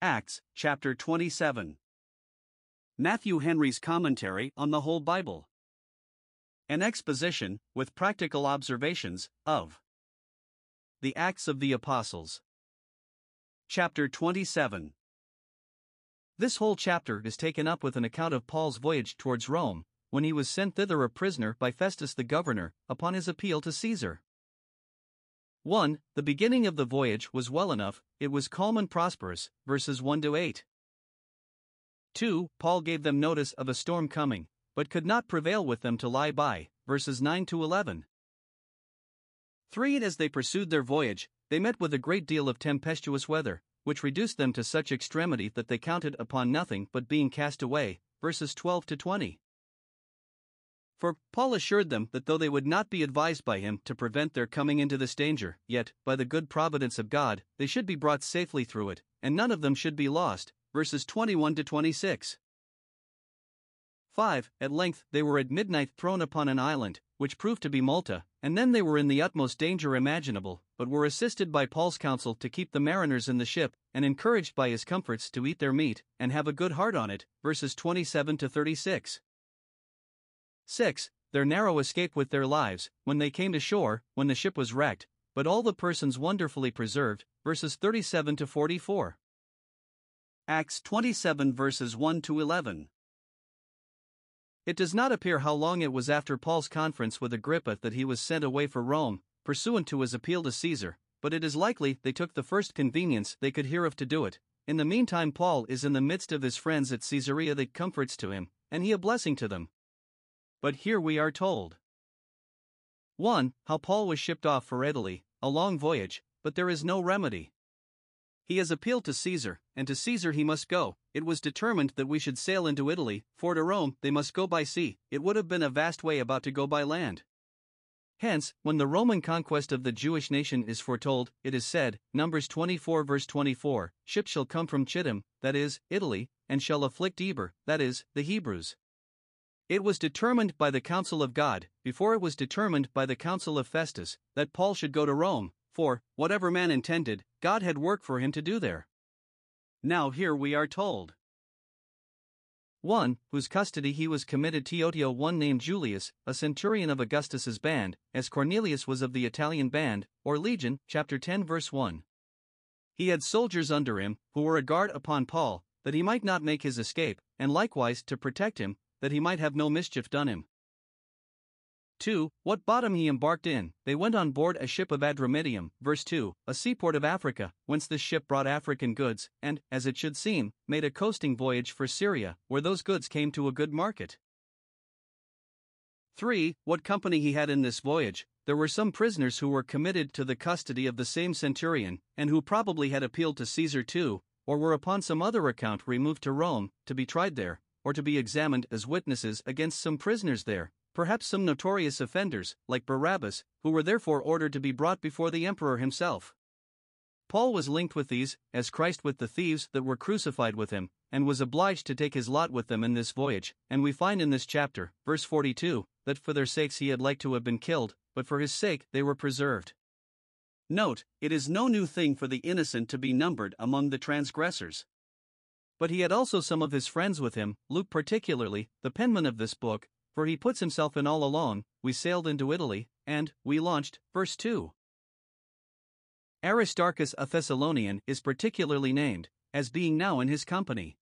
Acts, chapter 27. Matthew Henry's Commentary on the Whole Bible. An exposition, with practical observations, of the Acts of the Apostles. Chapter 27. This whole chapter is taken up with an account of Paul's voyage towards Rome, when he was sent thither a prisoner by Festus the governor, upon his appeal to Caesar. 1. The beginning of the voyage was well enough, it was calm and prosperous, verses 1 to 8. 2. Paul gave them notice of a storm coming, but could not prevail with them to lie by, verses 9 to 11. 3. And as they pursued their voyage, they met with a great deal of tempestuous weather, which reduced them to such extremity that they counted upon nothing but being cast away, verses 12 to 20. For Paul assured them that though they would not be advised by him to prevent their coming into this danger, yet, by the good providence of God, they should be brought safely through it, and none of them should be lost. Verses 21 to 26. 5. At length they were at midnight thrown upon an island, which proved to be Malta, and then they were in the utmost danger imaginable, but were assisted by Paul's counsel to keep the mariners in the ship, and encouraged by his comforts to eat their meat, and have a good heart on it. Verses 27 to 36. 6. Their narrow escape with their lives, when they came to shore, when the ship was wrecked, but all the persons wonderfully preserved. Verses 37 to 44. Acts 27 verses 1 to 11. It does not appear how long it was after Paul's conference with Agrippa that he was sent away for Rome, pursuant to his appeal to Caesar, but it is likely they took the first convenience they could hear of to do it. In the meantime, Paul is in the midst of his friends at Caesarea that comforts to him, and he a blessing to them. But here we are told 1. How Paul was shipped off for Italy, a long voyage, but there is no remedy. He has appealed to Caesar, and to Caesar he must go. It was determined that we should sail into Italy, for to Rome they must go by sea, it would have been a vast way about to go by land. Hence, when the Roman conquest of the Jewish nation is foretold, it is said, Numbers 24 verse 24, ships shall come from Chittim, that is, Italy, and shall afflict Eber, that is, the Hebrews. It was determined by the council of God, before it was determined by the council of Festus, that Paul should go to Rome, for, whatever man intended, God had work for him to do there. Now here we are told 1. Whose custody he was committed Teotio one named Julius, a centurion of Augustus's band, as Cornelius was of the Italian band, or legion, chapter 10 verse 1. He had soldiers under him, who were a guard upon Paul, that he might not make his escape, and likewise to protect him, that he might have no mischief done him. 2. What bottom he embarked in, they went on board a ship of Adramyttium, verse 2, a seaport of Africa, whence this ship brought African goods, and, as it should seem, made a coasting voyage for Syria, where those goods came to a good market. 3. What company he had in this voyage, there were some prisoners who were committed to the custody of the same centurion, and who probably had appealed to Caesar too, or were upon some other account removed to Rome, to be tried there, or to be examined as witnesses against some prisoners there, perhaps some notorious offenders, like Barabbas, who were therefore ordered to be brought before the emperor himself. Paul was linked with these, as Christ with the thieves that were crucified with him, and was obliged to take his lot with them in this voyage. And we find in this chapter, verse 42, that for their sakes he had like to have been killed, but for his sake they were preserved. Note, it is no new thing for the innocent to be numbered among the transgressors. But he had also some of his friends with him, Luke particularly, the penman of this book, for he puts himself in all along. We sailed into Italy, and we launched. Verse 2. Aristarchus a Thessalonian is particularly named, as being now in his company.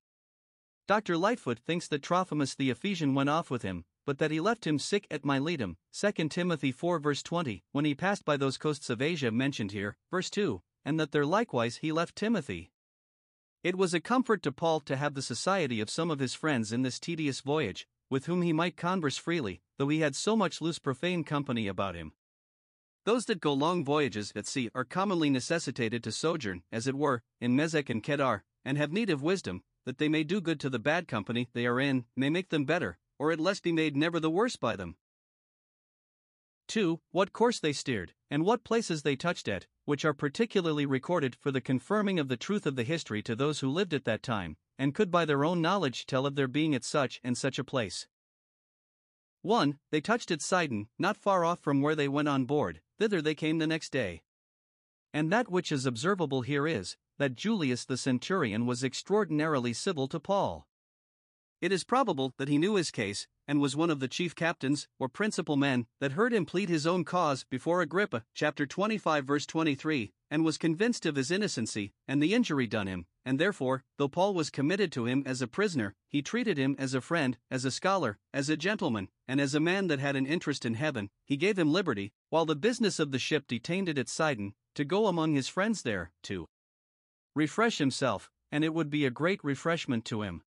Dr. Lightfoot thinks that Trophimus the Ephesian went off with him, but that he left him sick at Miletum, 2 Timothy 4 verse 20, when he passed by those coasts of Asia mentioned here, verse 2, and that there likewise he left Timothy. It was a comfort to Paul to have the society of some of his friends in this tedious voyage, with whom he might converse freely, though he had so much loose profane company about him. Those that go long voyages at sea are commonly necessitated to sojourn, as it were, in Mesech and Kedar, and have need of wisdom, that they may do good to the bad company they are in, may make them better, or at least be made never the worse by them. 2. What course they steered, and what places they touched at, which are particularly recorded for the confirming of the truth of the history to those who lived at that time, and could by their own knowledge tell of their being at such and such a place. 1. They touched at Sidon, not far off from where they went on board, thither they came the next day. And that which is observable here is, that Julius the centurion was extraordinarily civil to Paul. It is probable that he knew his case, and was one of the chief captains, or principal men, that heard him plead his own cause before Agrippa, chapter 25, verse 23, and was convinced of his innocency, and the injury done him, and therefore, though Paul was committed to him as a prisoner, he treated him as a friend, as a scholar, as a gentleman, and as a man that had an interest in heaven, he gave him liberty, while the business of the ship detained it at Sidon, to go among his friends there, to refresh himself, and it would be a great refreshment to him.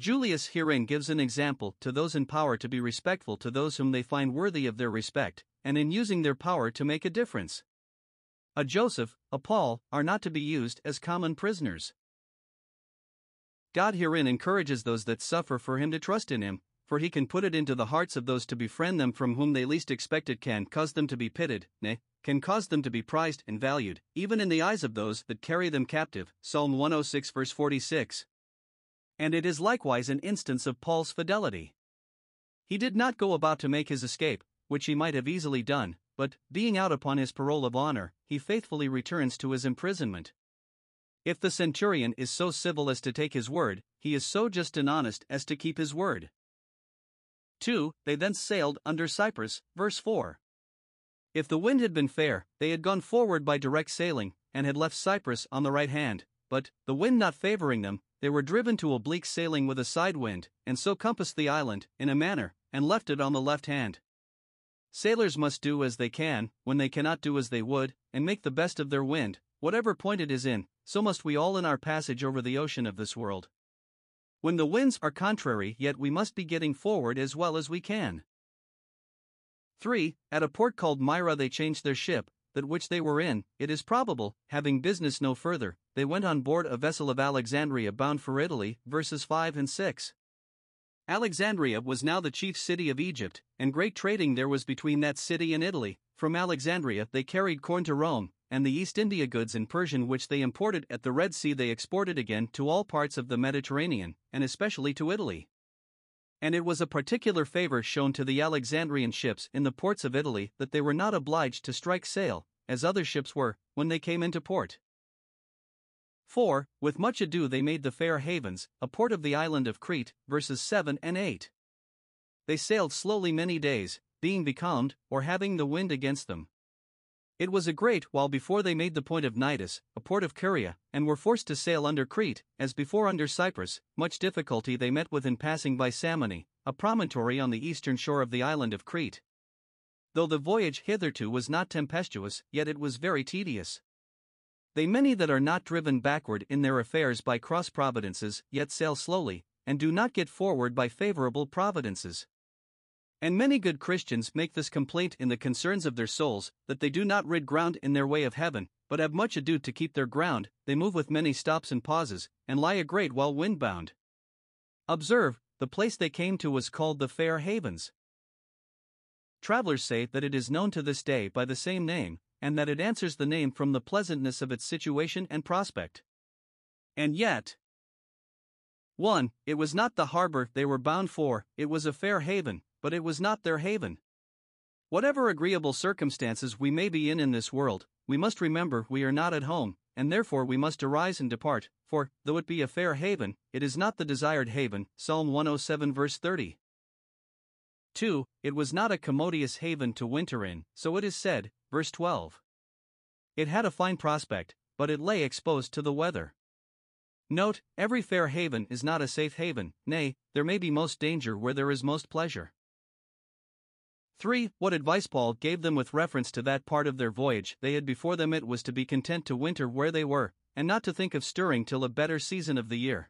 Julius herein gives an example to those in power to be respectful to those whom they find worthy of their respect, and in using their power to make a difference. A Joseph, a Paul, are not to be used as common prisoners. God herein encourages those that suffer for him to trust in him, for he can put it into the hearts of those to befriend them from whom they least expect it can cause them to be pitied, nay, can cause them to be prized and valued, even in the eyes of those that carry them captive. Psalm 106, verse 46 and it is likewise an instance of Paul's fidelity. He did not go about to make his escape, which he might have easily done, but, being out upon his parole of honor, he faithfully returns to his imprisonment. If the centurion is so civil as to take his word, he is so just and honest as to keep his word. 2. They then sailed under Cyprus, verse 4. If the wind had been fair, they had gone forward by direct sailing, and had left Cyprus on the right hand, but, the wind not favoring them, they were driven to oblique sailing with a side wind, and so compassed the island, in a manner, and left it on the left hand. Sailors must do as they can, when they cannot do as they would, and make the best of their wind, whatever point it is in, so must we all in our passage over the ocean of this world. When the winds are contrary, yet we must be getting forward as well as we can. 3. At a port called Myra they changed their ship, that which they were in, it is probable, having business no further, they went on board a vessel of Alexandria bound for Italy, verses 5 and 6. Alexandria was now the chief city of Egypt, and great trading there was between that city and Italy. From Alexandria they carried corn to Rome, and the East India goods and Persian which they imported at the Red Sea they exported again to all parts of the Mediterranean, and especially to Italy. And it was a particular favor shown to the Alexandrian ships in the ports of Italy that they were not obliged to strike sail, as other ships were, when they came into port. For, With much ado they made the fair havens, a port of the island of Crete, verses 7 and 8. They sailed slowly many days, being becalmed, or having the wind against them. It was a great while before they made the point of Cnidus, a port of Caria, and were forced to sail under Crete, as before under Cyprus. Much difficulty they met with in passing by Salmone, a promontory on the eastern shore of the island of Crete. Though the voyage hitherto was not tempestuous, yet it was very tedious. They many that are not driven backward in their affairs by cross providences, yet sail slowly, and do not get forward by favorable providences. And many good Christians make this complaint in the concerns of their souls, that they do not rid ground in their way of heaven, but have much ado to keep their ground, they move with many stops and pauses, and lie a great while windbound. Observe, the place they came to was called the Fair Havens. Travelers say that it is known to this day by the same name, and that it answers the name from the pleasantness of its situation and prospect. And yet, 1. It was not the harbor they were bound for, it was a fair haven, but it was not their haven. Whatever agreeable circumstances we may be in in this world, we must remember we are not at home, and therefore we must arise and depart, for, though it be a fair haven, it is not the desired haven. Psalm 107, verse 30. 2. It was not a commodious haven to winter in, so it is said, verse 12. It had a fine prospect, but it lay exposed to the weather. Note, every fair haven is not a safe haven, nay, there may be most danger where there is most pleasure. 3. What advice Paul gave them with reference to that part of their voyage they had before them it was to be content to winter where they were, and not to think of stirring till a better season of the year.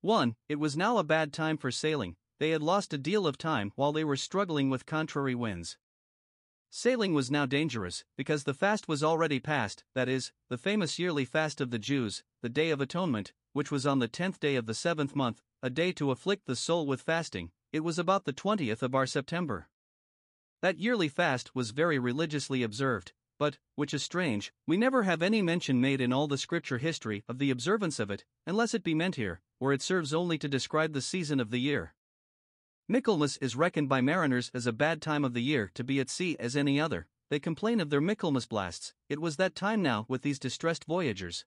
1. It was now a bad time for sailing, they had lost a deal of time while they were struggling with contrary winds. Sailing was now dangerous, because the fast was already past, that is, the famous yearly fast of the Jews, the Day of Atonement, which was on the tenth day of the seventh month, a day to afflict the soul with fasting, it was about the twentieth of our September. That yearly fast was very religiously observed, but, which is strange, we never have any mention made in all the scripture history of the observance of it, unless it be meant here, where it serves only to describe the season of the year. Michaelmas is reckoned by mariners as a bad time of the year to be at sea as any other, they complain of their Michaelmas blasts, it was that time now with these distressed voyagers.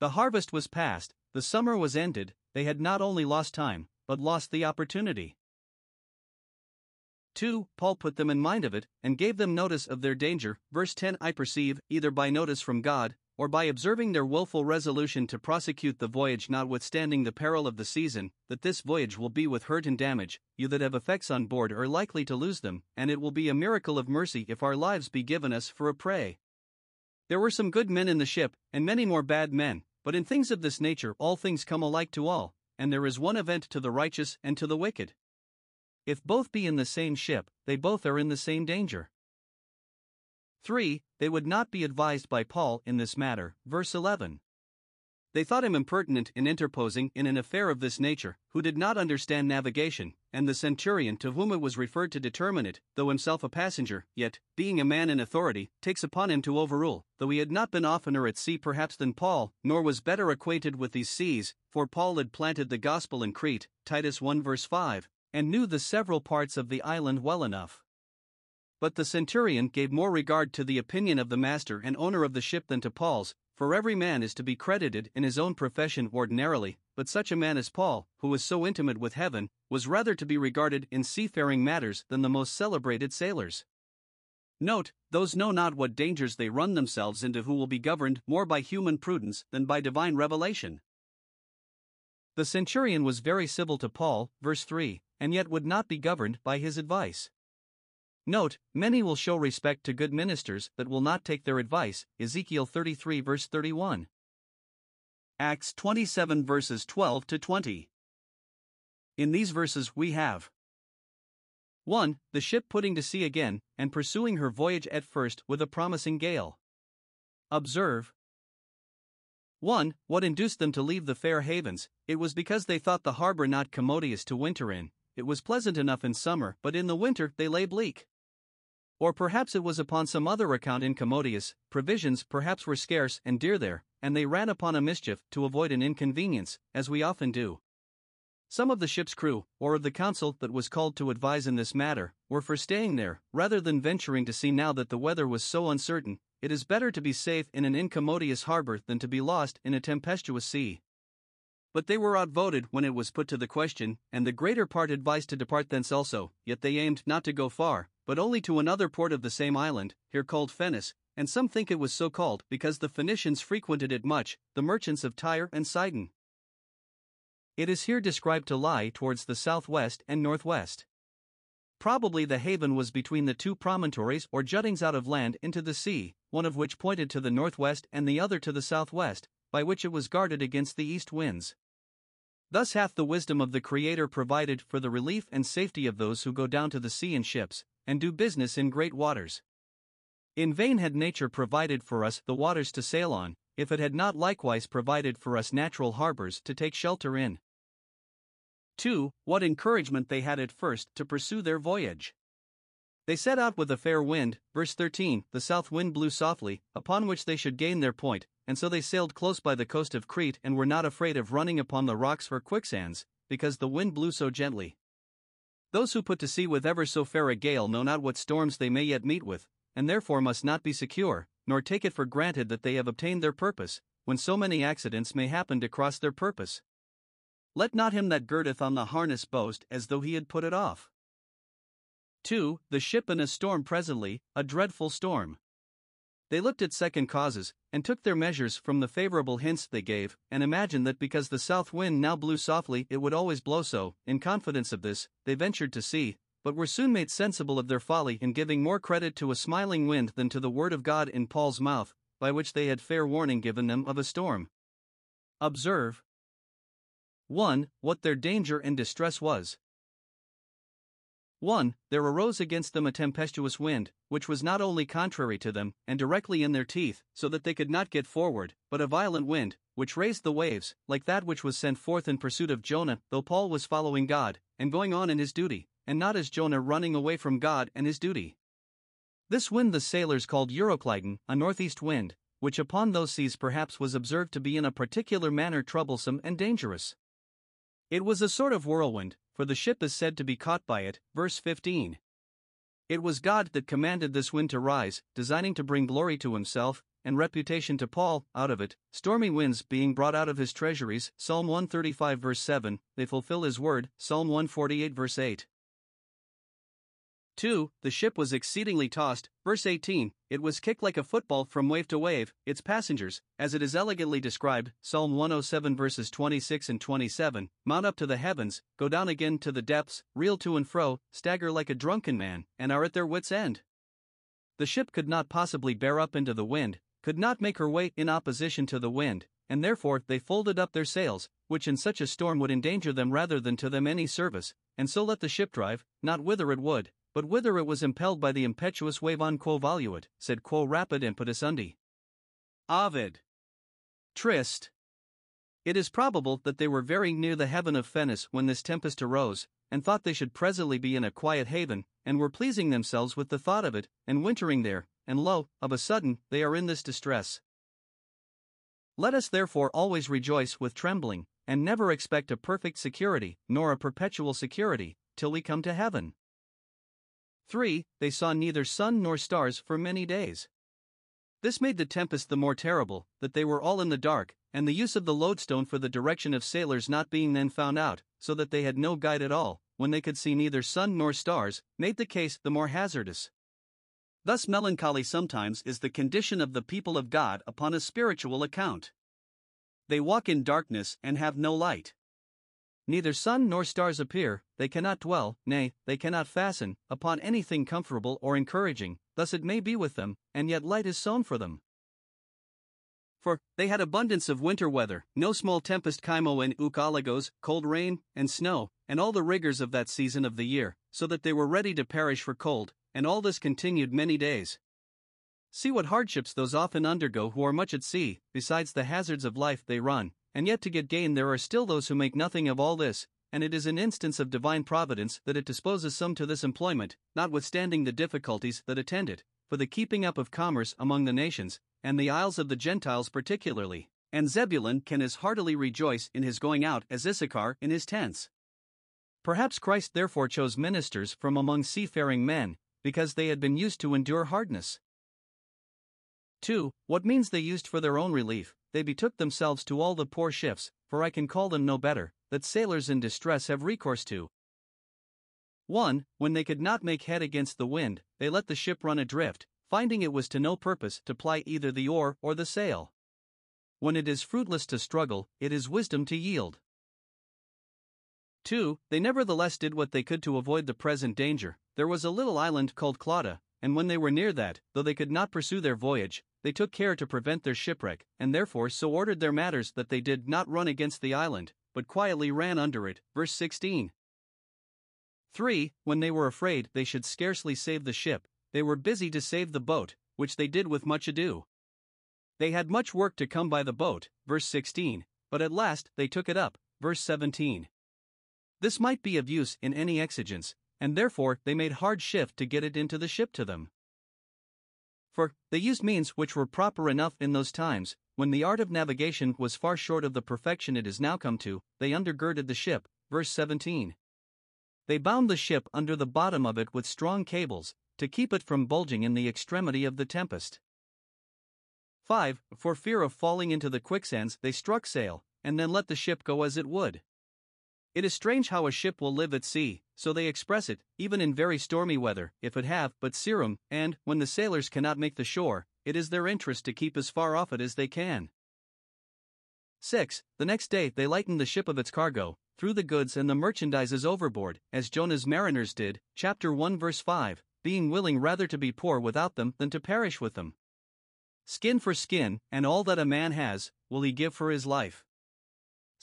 The harvest was past, the summer was ended, they had not only lost time, but lost the opportunity. 2. Paul put them in mind of it, and gave them notice of their danger. Verse 10 I perceive, either by notice from God, or by observing their wilful resolution to prosecute the voyage notwithstanding the peril of the season, that this voyage will be with hurt and damage, you that have effects on board are likely to lose them, and it will be a miracle of mercy if our lives be given us for a prey. There were some good men in the ship, and many more bad men, but in things of this nature all things come alike to all, and there is one event to the righteous and to the wicked. If both be in the same ship, they both are in the same danger. 3. They would not be advised by Paul in this matter. Verse 11. They thought him impertinent in interposing in an affair of this nature, who did not understand navigation, and the centurion to whom it was referred to determine it, though himself a passenger, yet, being a man in authority, takes upon him to overrule, though he had not been oftener at sea perhaps than Paul, nor was better acquainted with these seas, for Paul had planted the gospel in Crete, Titus 1 verse 5, and knew the several parts of the island well enough. But the centurion gave more regard to the opinion of the master and owner of the ship than to Paul's, for every man is to be credited in his own profession ordinarily, but such a man as Paul, who was so intimate with heaven, was rather to be regarded in seafaring matters than the most celebrated sailors. Note, those know not what dangers they run themselves into who will be governed more by human prudence than by divine revelation. The centurion was very civil to Paul, verse 3, and yet would not be governed by his advice. Note, many will show respect to good ministers that will not take their advice. Ezekiel 33 verse 31. Acts 27 verses 12 to 20. In these verses we have 1. The ship putting to sea again, and pursuing her voyage at first with a promising gale. Observe 1. What induced them to leave the fair havens? It was because they thought the harbor not commodious to winter in, it was pleasant enough in summer, but in the winter they lay bleak. Or perhaps it was upon some other account incommodious, provisions perhaps were scarce and dear there, and they ran upon a mischief to avoid an inconvenience, as we often do. Some of the ship's crew, or of the council that was called to advise in this matter, were for staying there, rather than venturing to sea now that the weather was so uncertain. It is better to be safe in an incommodious harbor than to be lost in a tempestuous sea. But they were outvoted when it was put to the question, and the greater part advised to depart thence also, yet they aimed not to go far, but only to another port of the same island, here called Phenice, and some think it was so called because the Phoenicians frequented it much, the merchants of Tyre and Sidon. It is here described to lie towards the southwest and northwest. Probably the haven was between the two promontories or juttings out of land into the sea, one of which pointed to the northwest and the other to the southwest, by which it was guarded against the east winds. Thus hath the wisdom of the Creator provided for the relief and safety of those who go down to the sea in ships, and do business in great waters. In vain had nature provided for us the waters to sail on, if it had not likewise provided for us natural harbors to take shelter in. 2. What encouragement they had at first to pursue their voyage. They set out with a fair wind, verse 13, the south wind blew softly, upon which they should gain their point, and so they sailed close by the coast of Crete and were not afraid of running upon the rocks or quicksands, because the wind blew so gently. Those who put to sea with ever so fair a gale know not what storms they may yet meet with, and therefore must not be secure, nor take it for granted that they have obtained their purpose, when so many accidents may happen to cross their purpose. Let not him that girdeth on the harness boast as though he had put it off. 2. The ship in a storm presently, a dreadful storm. They looked at second causes, and took their measures from the favorable hints they gave, and imagined that because the south wind now blew softly it would always blow so. In confidence of this, they ventured to sea, but were soon made sensible of their folly in giving more credit to a smiling wind than to the word of God in Paul's mouth, by which they had fair warning given them of a storm. Observe 1. What their danger and distress was. 1. There arose against them a tempestuous wind, which was not only contrary to them, and directly in their teeth, so that they could not get forward, but a violent wind, which raised the waves, like that which was sent forth in pursuit of Jonah, though Paul was following God, and going on in his duty, and not as Jonah running away from God and his duty. This wind the sailors called Euroclydon, a northeast wind, which upon those seas perhaps was observed to be in a particular manner troublesome and dangerous. It was a sort of whirlwind, for the ship is said to be caught by it. Verse 15. It was God that commanded this wind to rise, designing to bring glory to himself, and reputation to Paul, out of it, stormy winds being brought out of his treasuries, Psalm 135 verse 7, they fulfill his word, Psalm 148 verse 8. 2. The ship was exceedingly tossed. Verse 18 It was kicked like a football from wave to wave, its passengers, as it is elegantly described, Psalm 107 verses 26 and 27, mount up to the heavens, go down again to the depths, reel to and fro, stagger like a drunken man, and are at their wits' end. The ship could not possibly bear up into the wind, could not make her way in opposition to the wind, and therefore they folded up their sails, which in such a storm would endanger them rather than to them any service, and so let the ship drive, not whither it would, but whither it was impelled by the impetuous wave on quo voluit, said quo rapid impetus undi. Ovid. Trist. It is probable that they were very near the heaven of Phenice when this tempest arose, and thought they should presently be in a quiet haven, and were pleasing themselves with the thought of it, and wintering there, and lo, of a sudden, they are in this distress. Let us therefore always rejoice with trembling, and never expect a perfect security, nor a perpetual security, till we come to heaven. 3. They saw neither sun nor stars for many days. This made the tempest the more terrible, that they were all in the dark, and the use of the lodestone for the direction of sailors not being then found out, so that they had no guide at all, when they could see neither sun nor stars, made the case the more hazardous. Thus, melancholy sometimes is the condition of the people of God upon a spiritual account. They walk in darkness and have no light. Neither sun nor stars appear, they cannot dwell, nay, they cannot fasten, upon anything comfortable or encouraging, thus it may be with them, and yet light is sown for them. For, they had abundance of winter weather, no small tempest chimo and eucaligos, cold rain, and snow, and all the rigors of that season of the year, so that they were ready to perish for cold, and all this continued many days. See what hardships those often undergo who are much at sea, besides the hazards of life they run, and yet to get gain there are still those who make nothing of all this, and it is an instance of divine providence that it disposes some to this employment, notwithstanding the difficulties that attend it, for the keeping up of commerce among the nations, and the isles of the Gentiles particularly. And Zebulun can as heartily rejoice in his going out as Issachar in his tents. Perhaps Christ therefore chose ministers from among seafaring men, because they had been used to endure hardness. 2. What means they used for their own relief, they betook themselves to all the poor shifts, for I can call them no better, that sailors in distress have recourse to. 1. When they could not make head against the wind, they let the ship run adrift, finding it was to no purpose to ply either the oar or the sail. When it is fruitless to struggle, it is wisdom to yield. 2. They nevertheless did what they could to avoid the present danger. There was a little island called Clauda, and when they were near that, though they could not pursue their voyage, they took care to prevent their shipwreck, and therefore so ordered their matters that they did not run against the island, but quietly ran under it. Verse 16. 3. When they were afraid they should scarcely save the ship, they were busy to save the boat, which they did with much ado. They had much work to come by the boat, verse 16, but at last they took it up, verse 17. This might be of use in any exigence, and therefore they made hard shift to get it into the ship to them. For, they used means which were proper enough in those times, when the art of navigation was far short of the perfection it is now come to, they undergirded the ship, verse 17. They bound the ship under the bottom of it with strong cables, to keep it from bulging in the extremity of the tempest. 5. For fear of falling into the quicksands, they struck sail, and then let the ship go as it would. It is strange how a ship will live at sea, so they express it, even in very stormy weather, if it have but sea-room, and, when the sailors cannot make the shore, it is their interest to keep as far off it as they can. 6. The next day they lightened the ship of its cargo, threw the goods and the merchandises overboard, as Jonah's mariners did, chapter 1 verse 5, being willing rather to be poor without them than to perish with them. Skin for skin, and all that a man has, will he give for his life.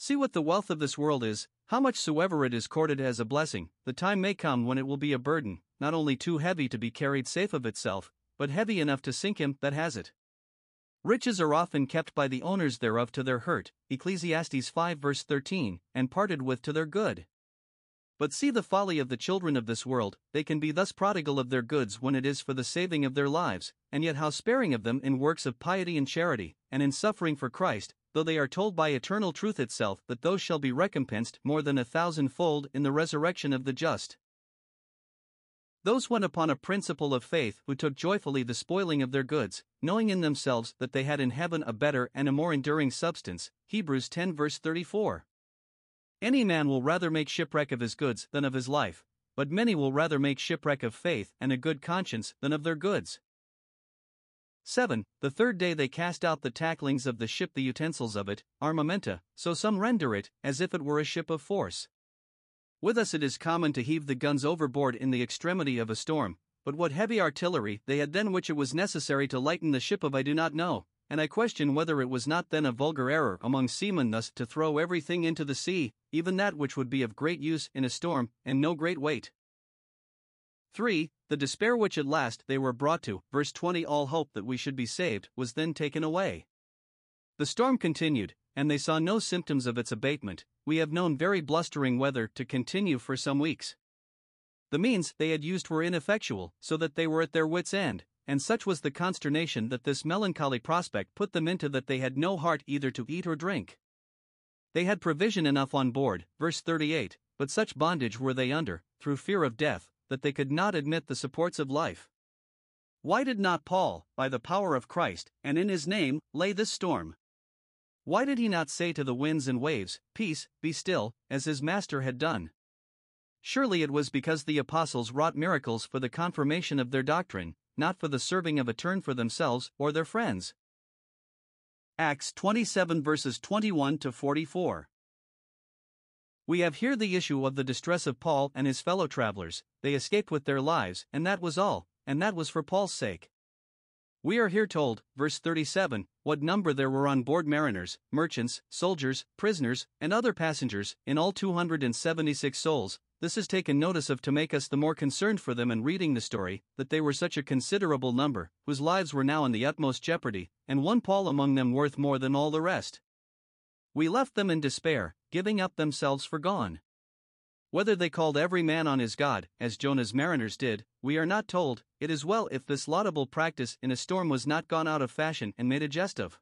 See what the wealth of this world is, how much soever it is courted as a blessing, the time may come when it will be a burden, not only too heavy to be carried safe of itself, but heavy enough to sink him that has it. Riches are often kept by the owners thereof to their hurt, Ecclesiastes 5 verse 13, and parted with to their good. But see the folly of the children of this world, they can be thus prodigal of their goods when it is for the saving of their lives, and yet how sparing of them in works of piety and charity, and in suffering for Christ, though they are told by eternal truth itself that those shall be recompensed more than a thousandfold in the resurrection of the just. Those went upon a principle of faith who took joyfully the spoiling of their goods, knowing in themselves that they had in heaven a better and a more enduring substance. Hebrews 10 verse 34. Any man will rather make shipwreck of his goods than of his life, but many will rather make shipwreck of faith and a good conscience than of their goods. 7. The third day they cast out the tacklings of the ship, the utensils of it, armamenta, so some render it, as if it were a ship of force. With us it is common to heave the guns overboard in the extremity of a storm, but what heavy artillery they had then which it was necessary to lighten the ship of I do not know, and I question whether it was not then a vulgar error among seamen thus to throw everything into the sea, even that which would be of great use in a storm, and no great weight. 3. The despair which at last they were brought to, verse 20 all hope that we should be saved, was then taken away. The storm continued, and they saw no symptoms of its abatement. We have known very blustering weather to continue for some weeks. The means they had used were ineffectual, so that they were at their wits' end, and such was the consternation that this melancholy prospect put them into that they had no heart either to eat or drink. They had provision enough on board, verse 38, but such bondage were they under, through fear of death, that they could not admit the supports of life. Why did not Paul, by the power of Christ, and in his name, lay this storm? Why did he not say to the winds and waves, Peace, be still, as his master had done? Surely it was because the apostles wrought miracles for the confirmation of their doctrine, not for the serving of a turn for themselves or their friends. Acts 27 verses 21 to 44. We have here the issue of the distress of Paul and his fellow travelers, they escaped with their lives, and that was all, and that was for Paul's sake. We are here told, verse 37, what number there were on board mariners, merchants, soldiers, prisoners, and other passengers, in all 276 souls. This is taken notice of to make us the more concerned for them in reading the story, that they were such a considerable number, whose lives were now in the utmost jeopardy, and one Paul among them worth more than all the rest. We left them in despair, giving up themselves for gone. Whether they called every man on his God, as Jonah's mariners did, we are not told. It is well if this laudable practice in a storm was not gone out of fashion and made a jest of.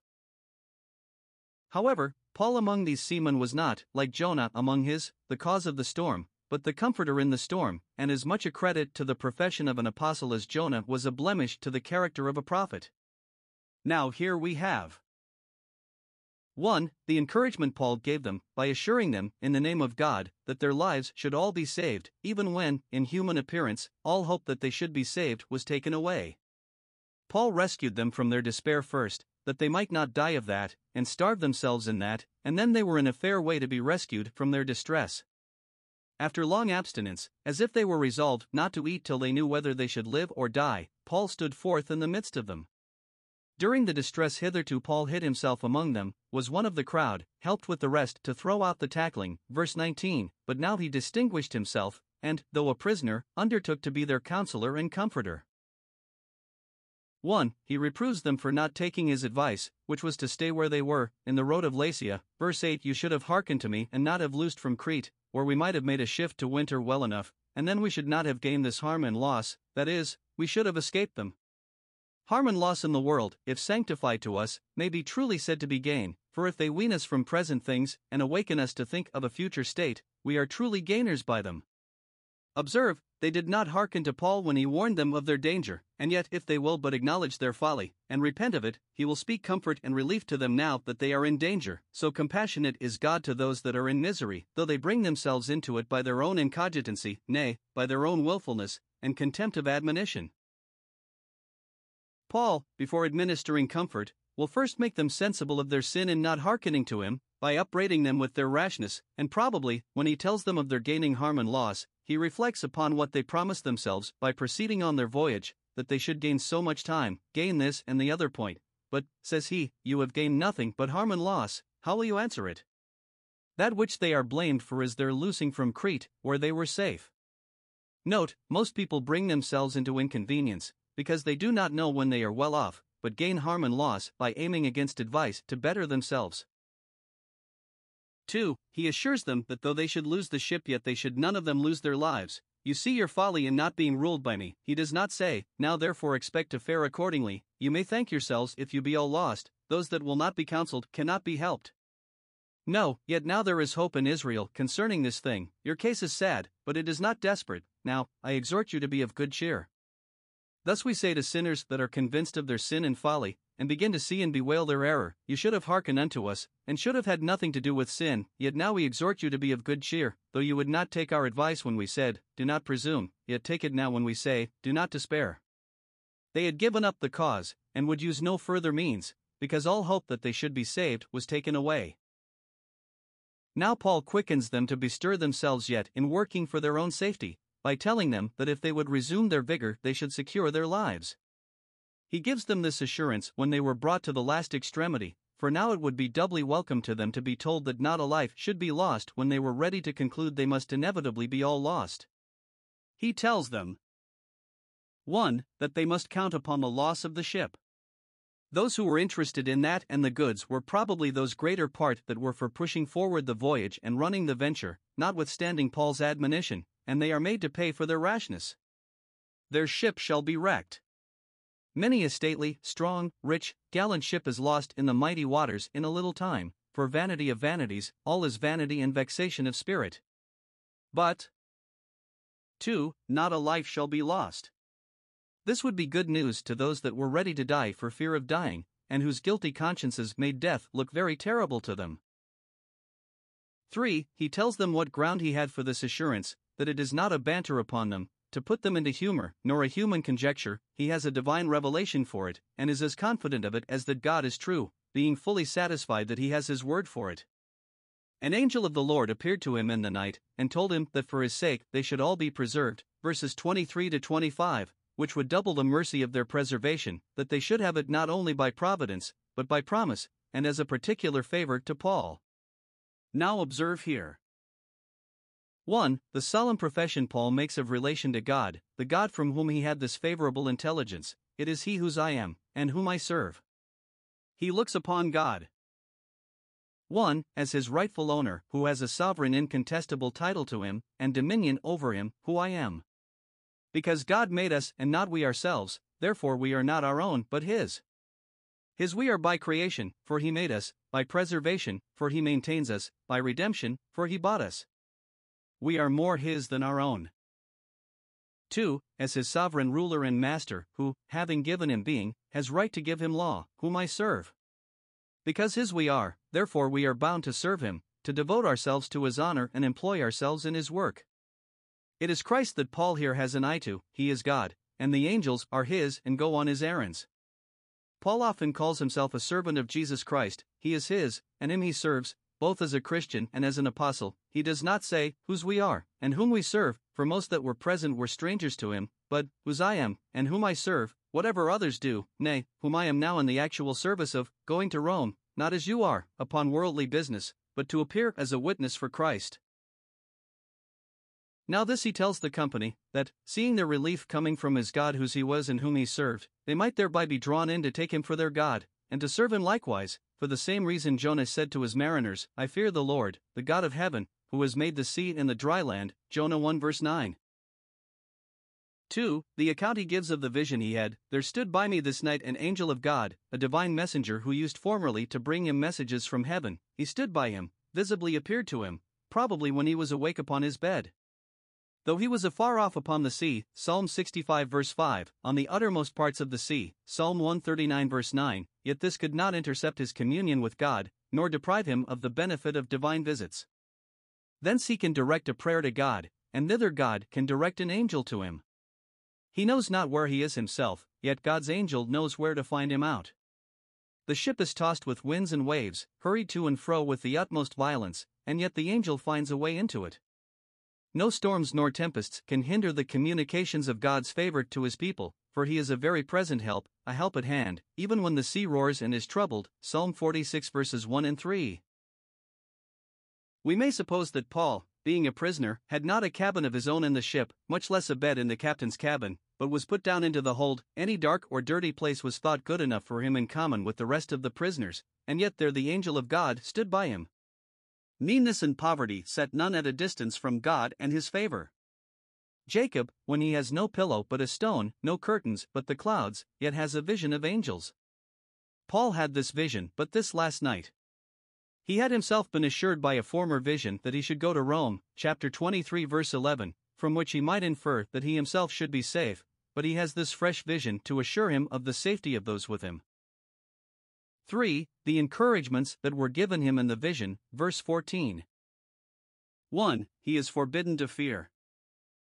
However, Paul among these seamen was not, like Jonah among his, the cause of the storm, but the comforter in the storm, and as much a credit to the profession of an apostle as Jonah was a blemish to the character of a prophet. Now here we have 1. The encouragement Paul gave them, by assuring them, in the name of God, that their lives should all be saved, even when, in human appearance, all hope that they should be saved was taken away. Paul rescued them from their despair first, that they might not die of that, and starve themselves in that, and then they were in a fair way to be rescued from their distress. After long abstinence, as if they were resolved not to eat till they knew whether they should live or die, Paul stood forth in the midst of them. During the distress hitherto Paul hid himself among them, was one of the crowd, helped with the rest to throw out the tackling, verse 19, but now he distinguished himself, and, though a prisoner, undertook to be their counselor and comforter. 1. He reproves them for not taking his advice, which was to stay where they were, in the road of Lasea. Verse 8 You should have hearkened to me and not have loosed from Crete, where we might have made a shift to winter well enough, and then we should not have gained this harm and loss, that is, we should have escaped them. Harm and loss in the world, if sanctified to us, may be truly said to be gain, for if they wean us from present things, and awaken us to think of a future state, we are truly gainers by them. Observe, they did not hearken to Paul when he warned them of their danger, and yet, if they will but acknowledge their folly, and repent of it, he will speak comfort and relief to them now that they are in danger. So compassionate is God to those that are in misery, though they bring themselves into it by their own incogitancy, nay, by their own wilfulness, and contempt of admonition. Paul, before administering comfort, will first make them sensible of their sin in not hearkening to him, by upbraiding them with their rashness, and probably, when he tells them of their gaining harm and loss, he reflects upon what they promised themselves by proceeding on their voyage, that they should gain so much time, gain this and the other point. But, says he, you have gained nothing but harm and loss, how will you answer it? That which they are blamed for is their loosing from Crete, where they were safe. Note, most people bring themselves into inconvenience, because they do not know when they are well off, but gain harm and loss by aiming against advice to better themselves. 2. He assures them that though they should lose the ship, yet they should none of them lose their lives. You see your folly in not being ruled by me. He does not say, Now therefore expect to fare accordingly. You may thank yourselves if you be all lost, those that will not be counseled cannot be helped. No, yet now there is hope in Israel concerning this thing. Your case is sad, but it is not desperate. Now, I exhort you to be of good cheer. Thus we say to sinners that are convinced of their sin and folly, and begin to see and bewail their error, You should have hearkened unto us, and should have had nothing to do with sin, yet now we exhort you to be of good cheer, though you would not take our advice when we said, Do not presume, yet take it now when we say, Do not despair. They had given up the cause, and would use no further means, because all hope that they should be saved was taken away. Now Paul quickens them to bestir themselves yet in working for their own safety, by telling them that if they would resume their vigor, they should secure their lives. He gives them this assurance when they were brought to the last extremity, for now it would be doubly welcome to them to be told that not a life should be lost when they were ready to conclude they must inevitably be all lost. He tells them 1. That they must count upon the loss of the ship. Those who were interested in that and the goods were probably those greater part that were for pushing forward the voyage and running the venture, notwithstanding Paul's admonition, and they are made to pay for their rashness. Their ship shall be wrecked. Many a stately, strong, rich, gallant ship is lost in the mighty waters in a little time, for vanity of vanities, all is vanity and vexation of spirit. But 2. Not a life shall be lost. This would be good news to those that were ready to die for fear of dying, and whose guilty consciences made death look very terrible to them. 3. He tells them what ground he had for this assurance, that it is not a banter upon them, to put them into humor, nor a human conjecture, he has a divine revelation for it, and is as confident of it as that God is true, being fully satisfied that he has his word for it. An angel of the Lord appeared to him in the night, and told him that for his sake they should all be preserved, verses 23 to 25, which would double the mercy of their preservation, that they should have it not only by providence, but by promise, and as a particular favor to Paul. Now observe here. 1. The solemn profession Paul makes of relation to God, the God from whom he had this favorable intelligence, it is he whose I am, and whom I serve. He looks upon God. 1. As his rightful owner, who has a sovereign incontestable title to him, and dominion over him, who I am. Because God made us and not we ourselves, therefore we are not our own but His. His we are by creation, for He made us, by preservation, for He maintains us, by redemption, for He bought us. We are more His than our own. 2. As His sovereign ruler and master, who, having given Him being, has right to give Him law, whom I serve. Because His we are, therefore we are bound to serve Him, to devote ourselves to His honor and employ ourselves in His work. It is Christ that Paul here has an eye to, he is God, and the angels are his and go on his errands. Paul often calls himself a servant of Jesus Christ, he is his, and him he serves, both as a Christian and as an apostle. He does not say, whose we are, and whom we serve, for most that were present were strangers to him, but, whose I am, and whom I serve, whatever others do, nay, whom I am now in the actual service of, going to Rome, not as you are, upon worldly business, but to appear as a witness for Christ. Now, this he tells the company, that, seeing their relief coming from his God whose he was and whom he served, they might thereby be drawn in to take him for their God, and to serve him likewise. For the same reason Jonah said to his mariners, I fear the Lord, the God of heaven, who has made the sea and the dry land. Jonah 1 verse 9. 2. The account he gives of the vision he had There stood by me this night an angel of God, a divine messenger who used formerly to bring him messages from heaven. He stood by him, visibly appeared to him, probably when he was awake upon his bed. Though he was afar off upon the sea, Psalm 65 verse 5, on the uttermost parts of the sea, Psalm 139 verse 9, yet this could not intercept his communion with God, nor deprive him of the benefit of divine visits. Thence he can direct a prayer to God, and thither God can direct an angel to him. He knows not where he is himself, yet God's angel knows where to find him out. The ship is tossed with winds and waves, hurried to and fro with the utmost violence, and yet the angel finds a way into it. No storms nor tempests can hinder the communications of God's favor to his people, for he is a very present help, a help at hand, even when the sea roars and is troubled. Psalm 46 verses 1 and 3. We may suppose that Paul, being a prisoner, had not a cabin of his own in the ship, much less a bed in the captain's cabin, but was put down into the hold. Any dark or dirty place was thought good enough for him in common with the rest of the prisoners, and yet there the angel of God stood by him. Meanness and poverty set none at a distance from God and his favor. Jacob, when he has no pillow but a stone, no curtains but the clouds, yet has a vision of angels. Paul had this vision but this last night. He had himself been assured by a former vision that he should go to Rome, chapter 23, verse 11, from which he might infer that he himself should be safe, but he has this fresh vision to assure him of the safety of those with him. 3. The encouragements that were given him in the vision, verse 14. 1. He is forbidden to fear.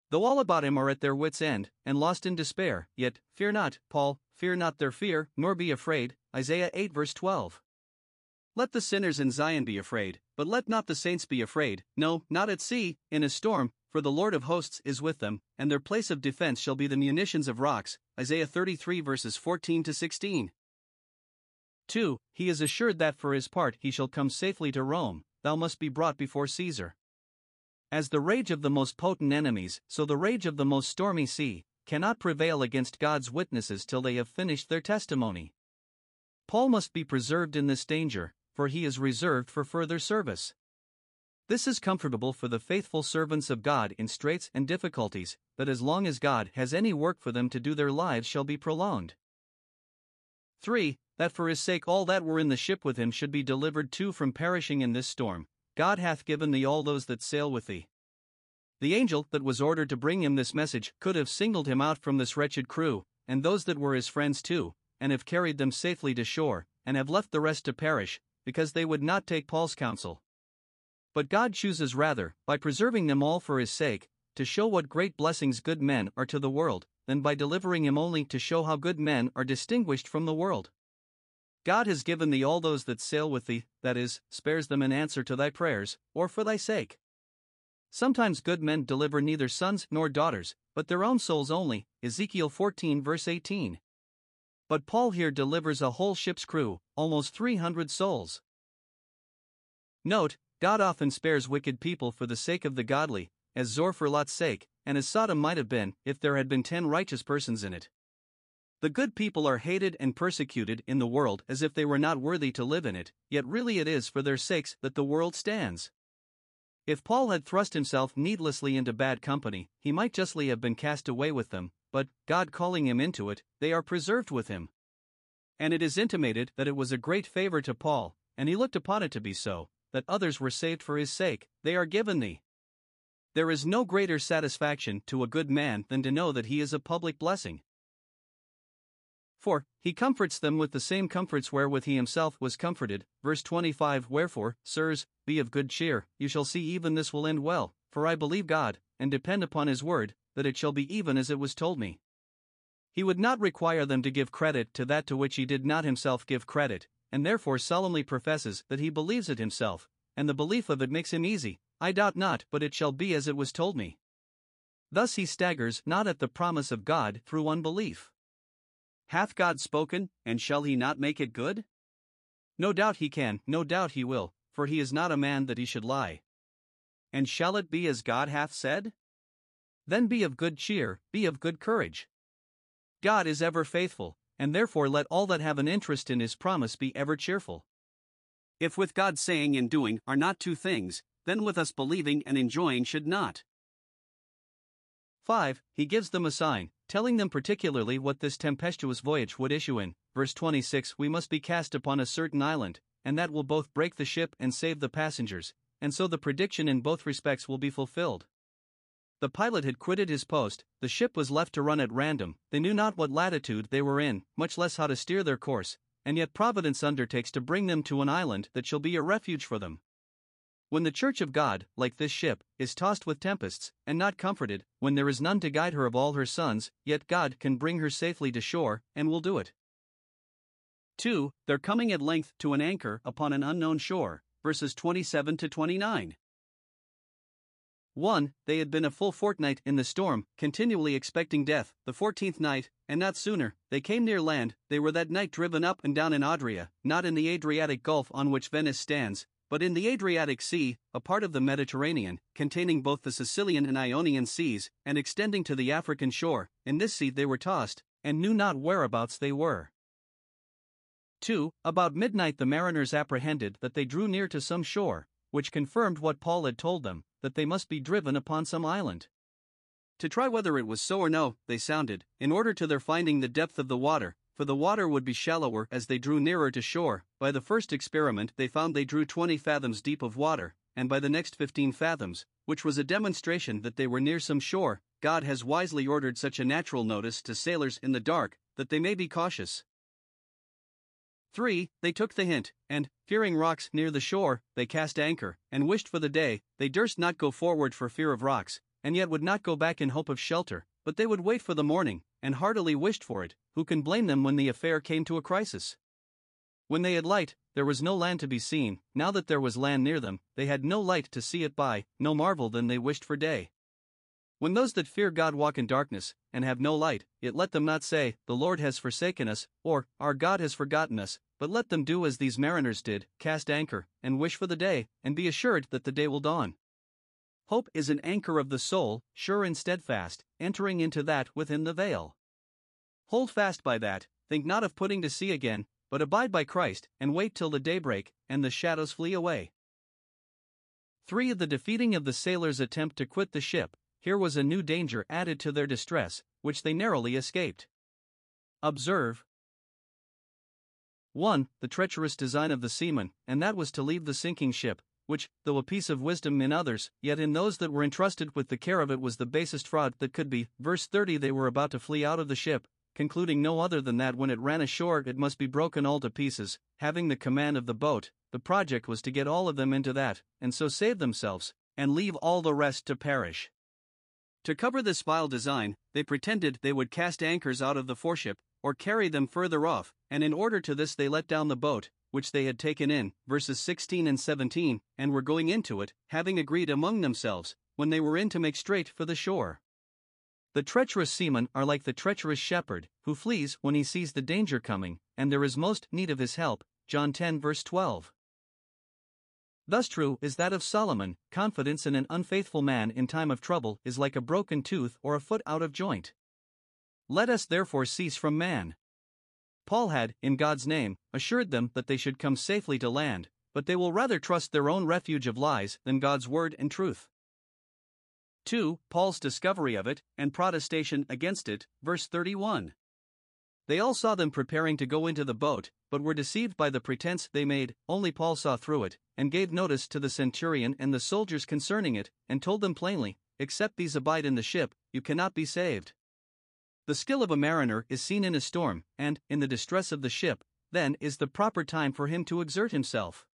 Though all about him are at their wits' end, and lost in despair, yet, fear not, Paul, fear not their fear, nor be afraid. Isaiah 8 verse 12. Let the sinners in Zion be afraid, but let not the saints be afraid, no, not at sea, in a storm, for the Lord of hosts is with them, and their place of defense shall be the munitions of rocks. Isaiah 33 verses 14 to 16. 2. He is assured that for his part he shall come safely to Rome, thou must be brought before Caesar. As the rage of the most potent enemies, so the rage of the most stormy sea, cannot prevail against God's witnesses till they have finished their testimony. Paul must be preserved in this danger, for he is reserved for further service. This is comfortable for the faithful servants of God in straits and difficulties, that as long as God has any work for them to do, their lives shall be prolonged. 3. That for his sake all that were in the ship with him should be delivered too from perishing in this storm. God hath given thee all those that sail with thee. The angel that was ordered to bring him this message could have singled him out from this wretched crew, and those that were his friends too, and have carried them safely to shore, and have left the rest to perish, because they would not take Paul's counsel. But God chooses rather, by preserving them all for his sake, to show what great blessings good men are to the world, than by delivering him only to show how good men are distinguished from the world. God has given thee all those that sail with thee, that is, spares them in answer to thy prayers, or for thy sake. Sometimes good men deliver neither sons nor daughters, but their own souls only. Ezekiel 14 verse 18. But Paul here delivers a whole ship's crew, almost 300 souls. Note, God often spares wicked people for the sake of the godly, as Zoar for Lot's sake, and as Sodom might have been if there had been ten righteous persons in it. The good people are hated and persecuted in the world as if they were not worthy to live in it, yet really it is for their sakes that the world stands. If Paul had thrust himself needlessly into bad company, he might justly have been cast away with them, but, God calling him into it, they are preserved with him. And it is intimated that it was a great favor to Paul, and he looked upon it to be so, that others were saved for his sake, they are given thee. There is no greater satisfaction to a good man than to know that he is a public blessing. For, he comforts them with the same comforts wherewith he himself was comforted. Verse 25 Wherefore, sirs, be of good cheer, you shall see even this will end well, for I believe God, and depend upon his word, that it shall be even as it was told me. He would not require them to give credit to that to which he did not himself give credit, and therefore solemnly professes that he believes it himself, and the belief of it makes him easy. I doubt not, but it shall be as it was told me. Thus he staggers not at the promise of God through unbelief. Hath God spoken, and shall he not make it good? No doubt he can, no doubt he will, for he is not a man that he should lie. And shall it be as God hath said? Then be of good cheer, be of good courage. God is ever faithful, and therefore let all that have an interest in his promise be ever cheerful. If with God saying and doing are not two things, then with us believing and enjoying should not. 5. He gives them a sign, telling them particularly what this tempestuous voyage would issue in. Verse 26 We must be cast upon a certain island, and that will both break the ship and save the passengers, and so the prediction in both respects will be fulfilled. The pilot had quitted his post, the ship was left to run at random, they knew not what latitude they were in, much less how to steer their course, and yet Providence undertakes to bring them to an island that shall be a refuge for them. When the Church of God, like this ship, is tossed with tempests, and not comforted, when there is none to guide her of all her sons, yet God can bring her safely to shore, and will do it. 2. They're coming at length to an anchor upon an unknown shore, verses 27 to 29. 1. They had been a full fortnight in the storm, continually expecting death. The fourteenth night, and not sooner, they came near land. They were that night driven up and down in Adria, not in the Adriatic Gulf on which Venice stands, but in the Adriatic Sea, a part of the Mediterranean, containing both the Sicilian and Ionian seas, and extending to the African shore. In this sea they were tossed, and knew not whereabouts they were. 2. About midnight the mariners apprehended that they drew near to some shore, which confirmed what Paul had told them, that they must be driven upon some island. To try whether it was so or no, they sounded, in order to their finding the depth of the water, for the water would be shallower as they drew nearer to shore. By the first experiment, they found they drew 20 fathoms deep of water, and by the next 15 fathoms, which was a demonstration that they were near some shore. God has wisely ordered such a natural notice to sailors in the dark that they may be cautious. 3. They took the hint, and, fearing rocks near the shore, they cast anchor, and wished for the day. They durst not go forward for fear of rocks, and yet would not go back in hope of shelter, but they would wait for the morning, and heartily wished for it. Who can blame them when the affair came to a crisis? When they had light, there was no land to be seen. Now that there was land near them, they had no light to see it by. No marvel then they wished for day. When those that fear God walk in darkness, and have no light, yet let them not say, The Lord has forsaken us, or, Our God has forgotten us, but let them do as these mariners did cast anchor, and wish for the day, and be assured that the day will dawn. Hope is an anchor of the soul, sure and steadfast, entering into that within the veil. Hold fast by that, think not of putting to sea again, but abide by Christ, and wait till the daybreak, and the shadows flee away. 3. The defeating of the sailors' attempt to quit the ship, here was a new danger added to their distress, which they narrowly escaped. Observe 1. The treacherous design of the seamen, and that was to leave the sinking ship, which, though a piece of wisdom in others, yet in those that were entrusted with the care of it was the basest fraud that could be. Verse 30 They were about to flee out of the ship, concluding no other than that when it ran ashore it must be broken all to pieces. Having the command of the boat, the project was to get all of them into that, and so save themselves, and leave all the rest to perish. To cover this vile design, they pretended they would cast anchors out of the foreship, or carry them further off, and in order to this they let down the boat, which they had taken in, verses 16 and 17, and were going into it, having agreed among themselves, when they were in to make straight for the shore. The treacherous seamen are like the treacherous shepherd, who flees when he sees the danger coming, and there is most need of his help. John 10 verse 12. Thus true is that of Solomon confidence in an unfaithful man in time of trouble is like a broken tooth or a foot out of joint. Let us therefore cease from man. Paul had, in God's name, assured them that they should come safely to land, but they will rather trust their own refuge of lies than God's word and truth. 2. Paul's discovery of it, and protestation against it, verse 31. They all saw them preparing to go into the boat, but were deceived by the pretense they made, only Paul saw through it, and gave notice to the centurion and the soldiers concerning it, and told them plainly, Except these abide in the ship, you cannot be saved. The skill of a mariner is seen in a storm, and, in the distress of the ship, then is the proper time for him to exert himself.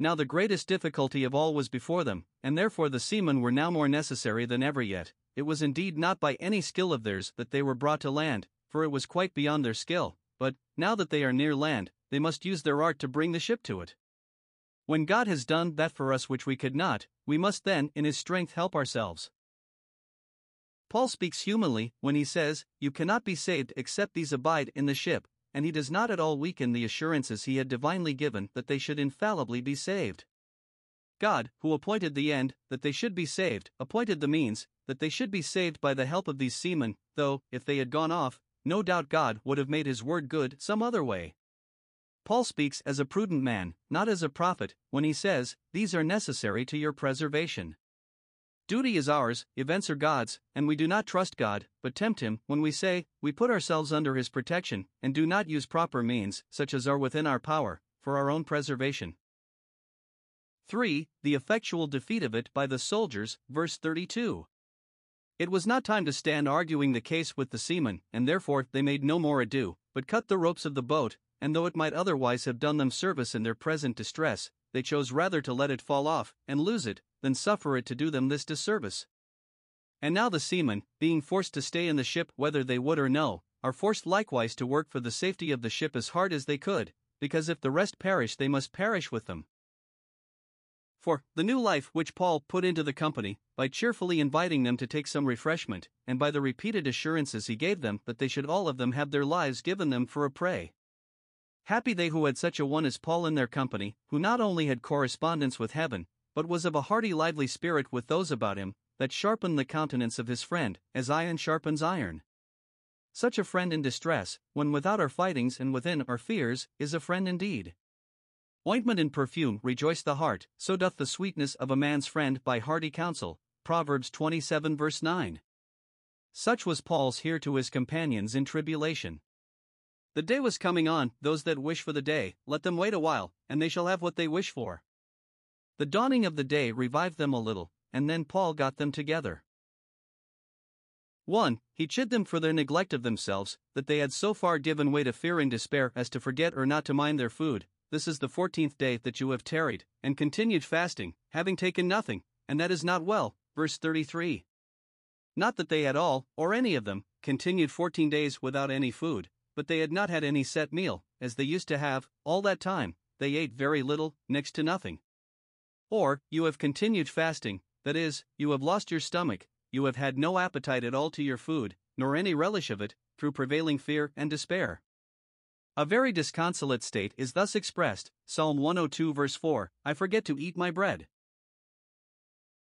Now the greatest difficulty of all was before them, and therefore the seamen were now more necessary than ever yet. It was indeed not by any skill of theirs that they were brought to land, for it was quite beyond their skill, but, now that they are near land, they must use their art to bring the ship to it. When God has done that for us which we could not, we must then, in His strength, help ourselves. Paul speaks humanly when he says, You cannot be saved except these abide in the ship, and he does not at all weaken the assurances he had divinely given that they should infallibly be saved. God, who appointed the end, that they should be saved, appointed the means, that they should be saved by the help of these seamen, though, if they had gone off, no doubt God would have made his word good some other way. Paul speaks as a prudent man, not as a prophet, when he says, These are necessary to your preservation. Duty is ours, events are God's, and we do not trust God, but tempt Him when we say, We put ourselves under His protection, and do not use proper means, such as are within our power, for our own preservation. 3. The effectual defeat of it by the soldiers, verse 32. It was not time to stand arguing the case with the seamen, and therefore they made no more ado, but cut the ropes of the boat, and though it might otherwise have done them service in their present distress, they chose rather to let it fall off and lose it than suffer it to do them this disservice. And now the seamen, being forced to stay in the ship whether they would or no, are forced likewise to work for the safety of the ship as hard as they could, because if the rest perish, they must perish with them. For the new life which Paul put into the company, by cheerfully inviting them to take some refreshment, and by the repeated assurances he gave them that they should all of them have their lives given them for a prey, Happy they who had such a one as Paul in their company, who not only had correspondence with heaven, but was of a hearty lively spirit with those about him, that sharpened the countenance of his friend, as iron sharpens iron. Such a friend in distress, when without our fightings and within our fears, is a friend indeed. Ointment and perfume rejoice the heart, so doth the sweetness of a man's friend by hearty counsel. Proverbs 27 verse 9. Such was Paul's here to his companions in tribulation. The day was coming on, those that wish for the day, let them wait a while, and they shall have what they wish for. The dawning of the day revived them a little, and then Paul got them together. 1. He chid them for their neglect of themselves, that they had so far given way to fear and despair as to forget or not to mind their food. This is the fourteenth day that you have tarried, and continued fasting, having taken nothing, and that is not well. Verse 33. Not that they had all, or any of them, continued fourteen days without any food, but they had not had any set meal, as they used to have, all that time, they ate very little, next to nothing. Or, you have continued fasting, that is, you have lost your stomach, you have had no appetite at all to your food, nor any relish of it, through prevailing fear and despair. A very disconsolate state is thus expressed Psalm 102, verse 4 I forget to eat my bread.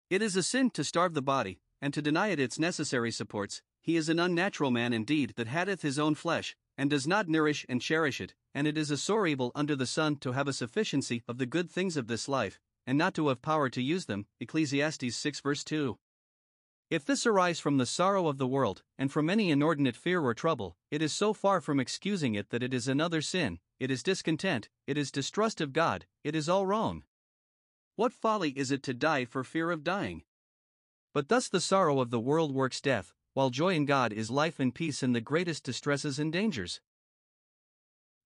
It is a sin to starve the body, and to deny it its necessary supports. He is an unnatural man indeed that hath his own flesh, and does not nourish and cherish it, and it is a sore evil under the sun to have a sufficiency of the good things of this life, and not to have power to use them. Ecclesiastes 6 verse 2. If this arise from the sorrow of the world, and from any inordinate fear or trouble, it is so far from excusing it that it is another sin, it is discontent, it is distrust of God, it is all wrong. What folly is it to die for fear of dying? But thus the sorrow of the world works death, while joy in God is life and peace in the greatest distresses and dangers.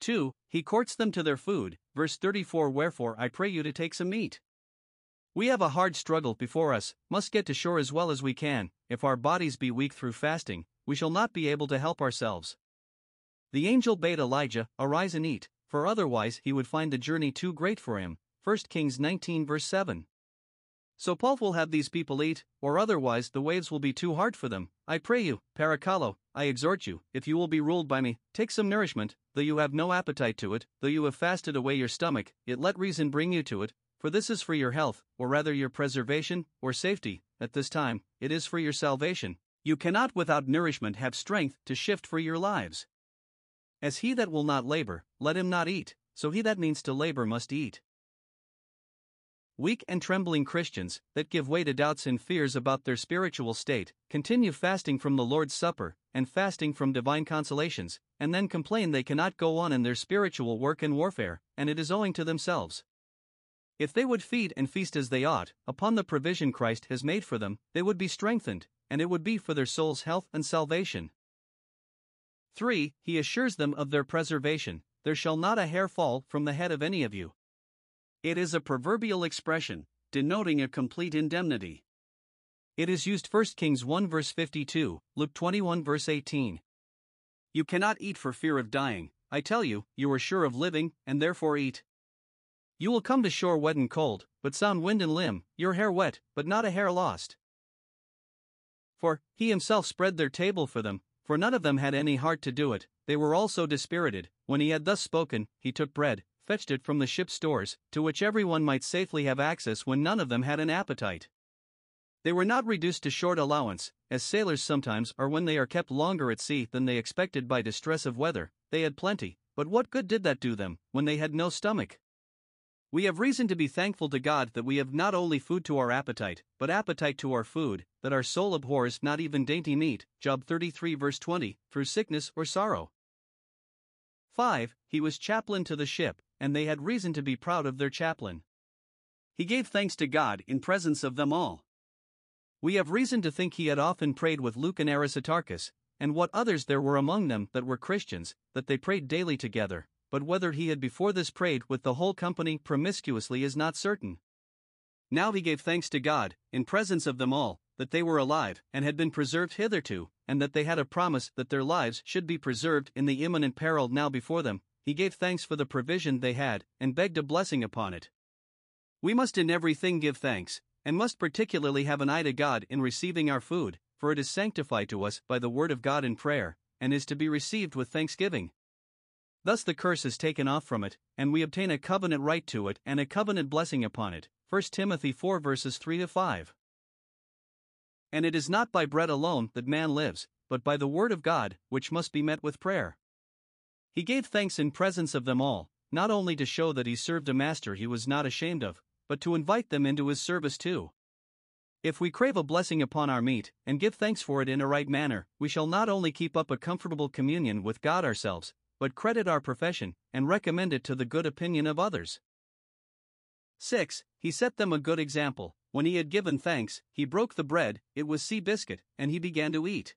2. He courts them to their food, verse 34 Wherefore I pray you to take some meat. We have a hard struggle before us, must get to shore as well as we can. If our bodies be weak through fasting, we shall not be able to help ourselves. The angel bade Elijah, Arise and eat, for otherwise he would find the journey too great for him. 1 Kings 19 verse 7. So Paul will have these people eat, or otherwise the waves will be too hard for them. I pray you, Parakallo, I exhort you, if you will be ruled by me, take some nourishment, though you have no appetite to it, though you have fasted away your stomach, yet let reason bring you to it, for this is for your health, or rather your preservation, or safety, at this time, it is for your salvation. You cannot without nourishment have strength to shift for your lives. As he that will not labor, let him not eat, so he that means to labor must eat. Weak and trembling Christians, that give way to doubts and fears about their spiritual state, continue fasting from the Lord's Supper, and fasting from divine consolations, and then complain they cannot go on in their spiritual work and warfare, and it is owing to themselves. If they would feed and feast as they ought, upon the provision Christ has made for them, they would be strengthened, and it would be for their soul's health and salvation. 3. He assures them of their preservation There shall not a hair fall from the head of any of you. It is a proverbial expression, denoting a complete indemnity. It is used 1 Kings 1 verse 52, Luke 21 verse 18. You cannot eat for fear of dying, I tell you, you are sure of living, and therefore eat. You will come to shore wet and cold, but sound wind and limb, your hair wet, but not a hair lost. For, he himself spread their table for them, for none of them had any heart to do it, they were all so dispirited. When he had thus spoken, he took bread, fetched it from the ship's stores, to which every one might safely have access when none of them had an appetite. They were not reduced to short allowance, as sailors sometimes are when they are kept longer at sea than they expected by distress of weather, they had plenty, but what good did that do them, when they had no stomach? We have reason to be thankful to God that we have not only food to our appetite, but appetite to our food, that our soul abhors not even dainty meat, Job 33 verse 20, through sickness or sorrow. 5. He was chaplain to the ship, and they had reason to be proud of their chaplain. He gave thanks to God in presence of them all. We have reason to think he had often prayed with Luke and Aristarchus, and what others there were among them that were Christians, that they prayed daily together, but whether he had before this prayed with the whole company promiscuously is not certain. Now he gave thanks to God, in presence of them all, that they were alive, and had been preserved hitherto, and that they had a promise that their lives should be preserved in the imminent peril now before them, he gave thanks for the provision they had, and begged a blessing upon it. We must in everything give thanks, and must particularly have an eye to God in receiving our food, for it is sanctified to us by the word of God in prayer, and is to be received with thanksgiving. Thus the curse is taken off from it, and we obtain a covenant right to it and a covenant blessing upon it. 1 Timothy 4 verses 3 to 5. And it is not by bread alone that man lives, but by the word of God, which must be met with prayer. He gave thanks in presence of them all, not only to show that he served a master he was not ashamed of, but to invite them into his service too. If we crave a blessing upon our meat, and give thanks for it in a right manner, we shall not only keep up a comfortable communion with God ourselves, but credit our profession, and recommend it to the good opinion of others. 6. He set them a good example. When he had given thanks, he broke the bread, it was sea biscuit, and he began to eat.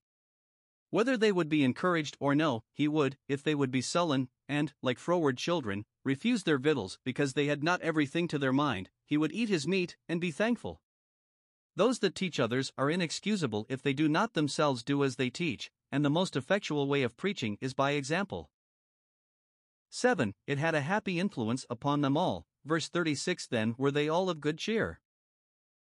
Whether they would be encouraged or no, he would, if they would be sullen, and, like froward children, refuse their victuals because they had not everything to their mind, he would eat his meat, and be thankful. Those that teach others are inexcusable if they do not themselves do as they teach, and the most effectual way of preaching is by example. 7. It had a happy influence upon them all. Verse 36 Then were they all of good cheer.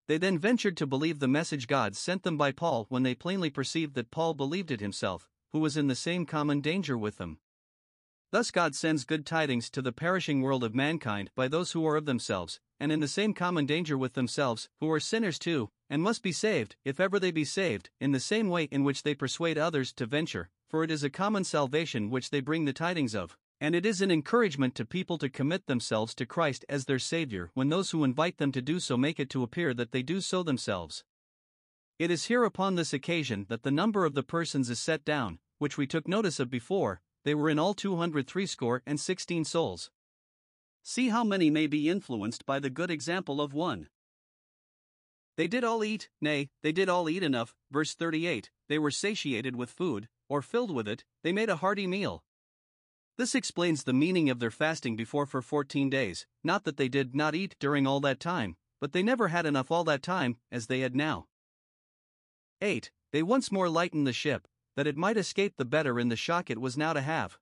They then ventured to believe the message God sent them by Paul when they plainly perceived that Paul believed it himself, who was in the same common danger with them. Thus, God sends good tidings to the perishing world of mankind by those who are of themselves, and in the same common danger with themselves, who are sinners too, and must be saved, if ever they be saved, in the same way in which they persuade others to venture, for it is a common salvation which they bring the tidings of, and it is an encouragement to people to commit themselves to Christ as their Saviour when those who invite them to do so make it to appear that they do so themselves. It is here upon this occasion that the number of the persons is set down, which we took notice of before, they were in all two hundred threescore and sixteen souls. See how many may be influenced by the good example of one. They did all eat, nay, they did all eat enough. Verse 38 They were satiated with food, or filled with it, they made a hearty meal. This explains the meaning of their fasting before for 14 days, not that they did not eat during all that time, but they never had enough all that time, as they had now. 8. They once more lightened the ship, that it might escape the better in the shock it was now to have.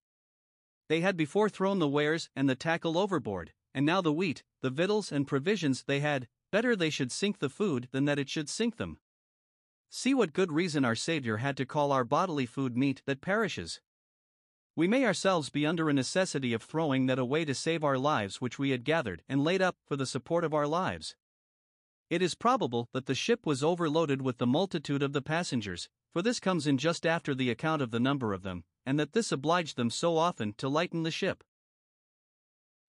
They had before thrown the wares and the tackle overboard, and now the wheat, the victuals and provisions they had, better they should sink the food than that it should sink them. See what good reason our Saviour had to call our bodily food meat that perishes. We may ourselves be under a necessity of throwing that away to save our lives which we had gathered and laid up for the support of our lives. It is probable that the ship was overloaded with the multitude of the passengers, for this comes in just after the account of the number of them, and that this obliged them so often to lighten the ship.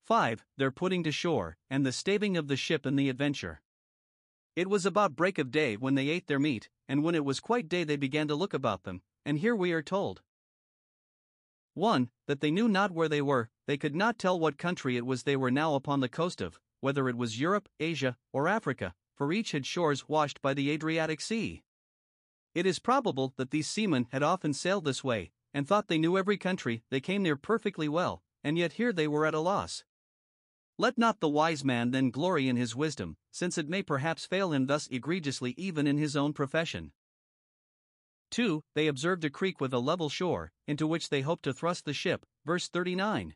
5. Their putting to shore, and the staving of the ship in the adventure. It was about break of day when they ate their meat, and when it was quite day they began to look about them, and here we are told 1. That they knew not where they were, they could not tell what country it was they were now upon the coast of, whether it was Europe, Asia, or Africa, for each had shores washed by the Adriatic Sea. It is probable that these seamen had often sailed this way, and thought they knew every country they came near perfectly well, and yet here they were at a loss. Let not the wise man then glory in his wisdom, since it may perhaps fail him thus egregiously even in his own profession. 2. They observed a creek with a level shore, into which they hoped to thrust the ship. Verse 39.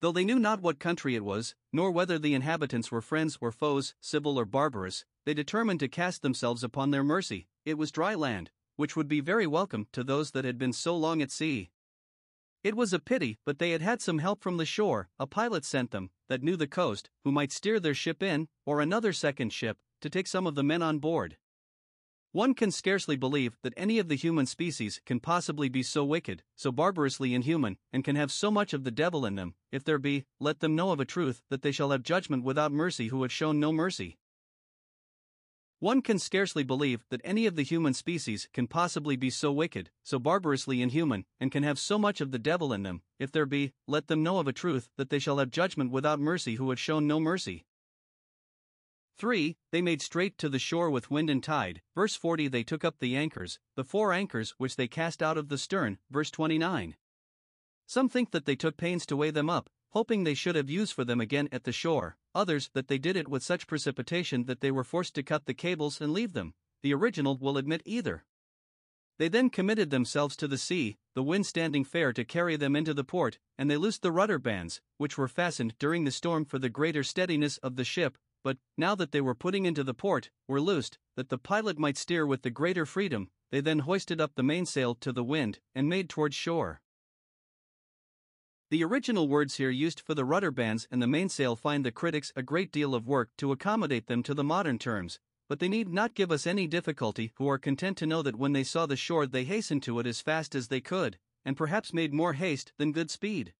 Though they knew not what country it was, nor whether the inhabitants were friends or foes, civil or barbarous, they determined to cast themselves upon their mercy, it was dry land, which would be very welcome to those that had been so long at sea. It was a pity, but they had had some help from the shore, a pilot sent them, that knew the coast, who might steer their ship in, or another second ship, to take some of the men on board. One can scarcely believe that any of the human species can possibly be so wicked, so barbarously inhuman, and can have so much of the devil in them. If there be, let them know of a truth that they shall have judgment without mercy who have shown no mercy. One can scarcely believe that any of the human species can possibly be so wicked, so barbarously inhuman, and can have so much of the devil in them. If there be, let them know of a truth that they shall have judgment without mercy who have shown no mercy. 3. They made straight to the shore with wind and tide. Verse 40 They took up the anchors, the four anchors which they cast out of the stern. Verse 29. Some think that they took pains to weigh them up, hoping they should have use for them again at the shore, others that they did it with such precipitation that they were forced to cut the cables and leave them. The original will admit either. They then committed themselves to the sea, the wind standing fair to carry them into the port, and they loosed the rudder bands, which were fastened during the storm for the greater steadiness of the ship, but, now that they were putting into the port, were loosed, that the pilot might steer with the greater freedom, they then hoisted up the mainsail to the wind, and made towards shore. The original words here used for the rudder bands and the mainsail find the critics a great deal of work to accommodate them to the modern terms, but they need not give us any difficulty who are content to know that when they saw the shore they hastened to it as fast as they could, and perhaps made more haste than good speed.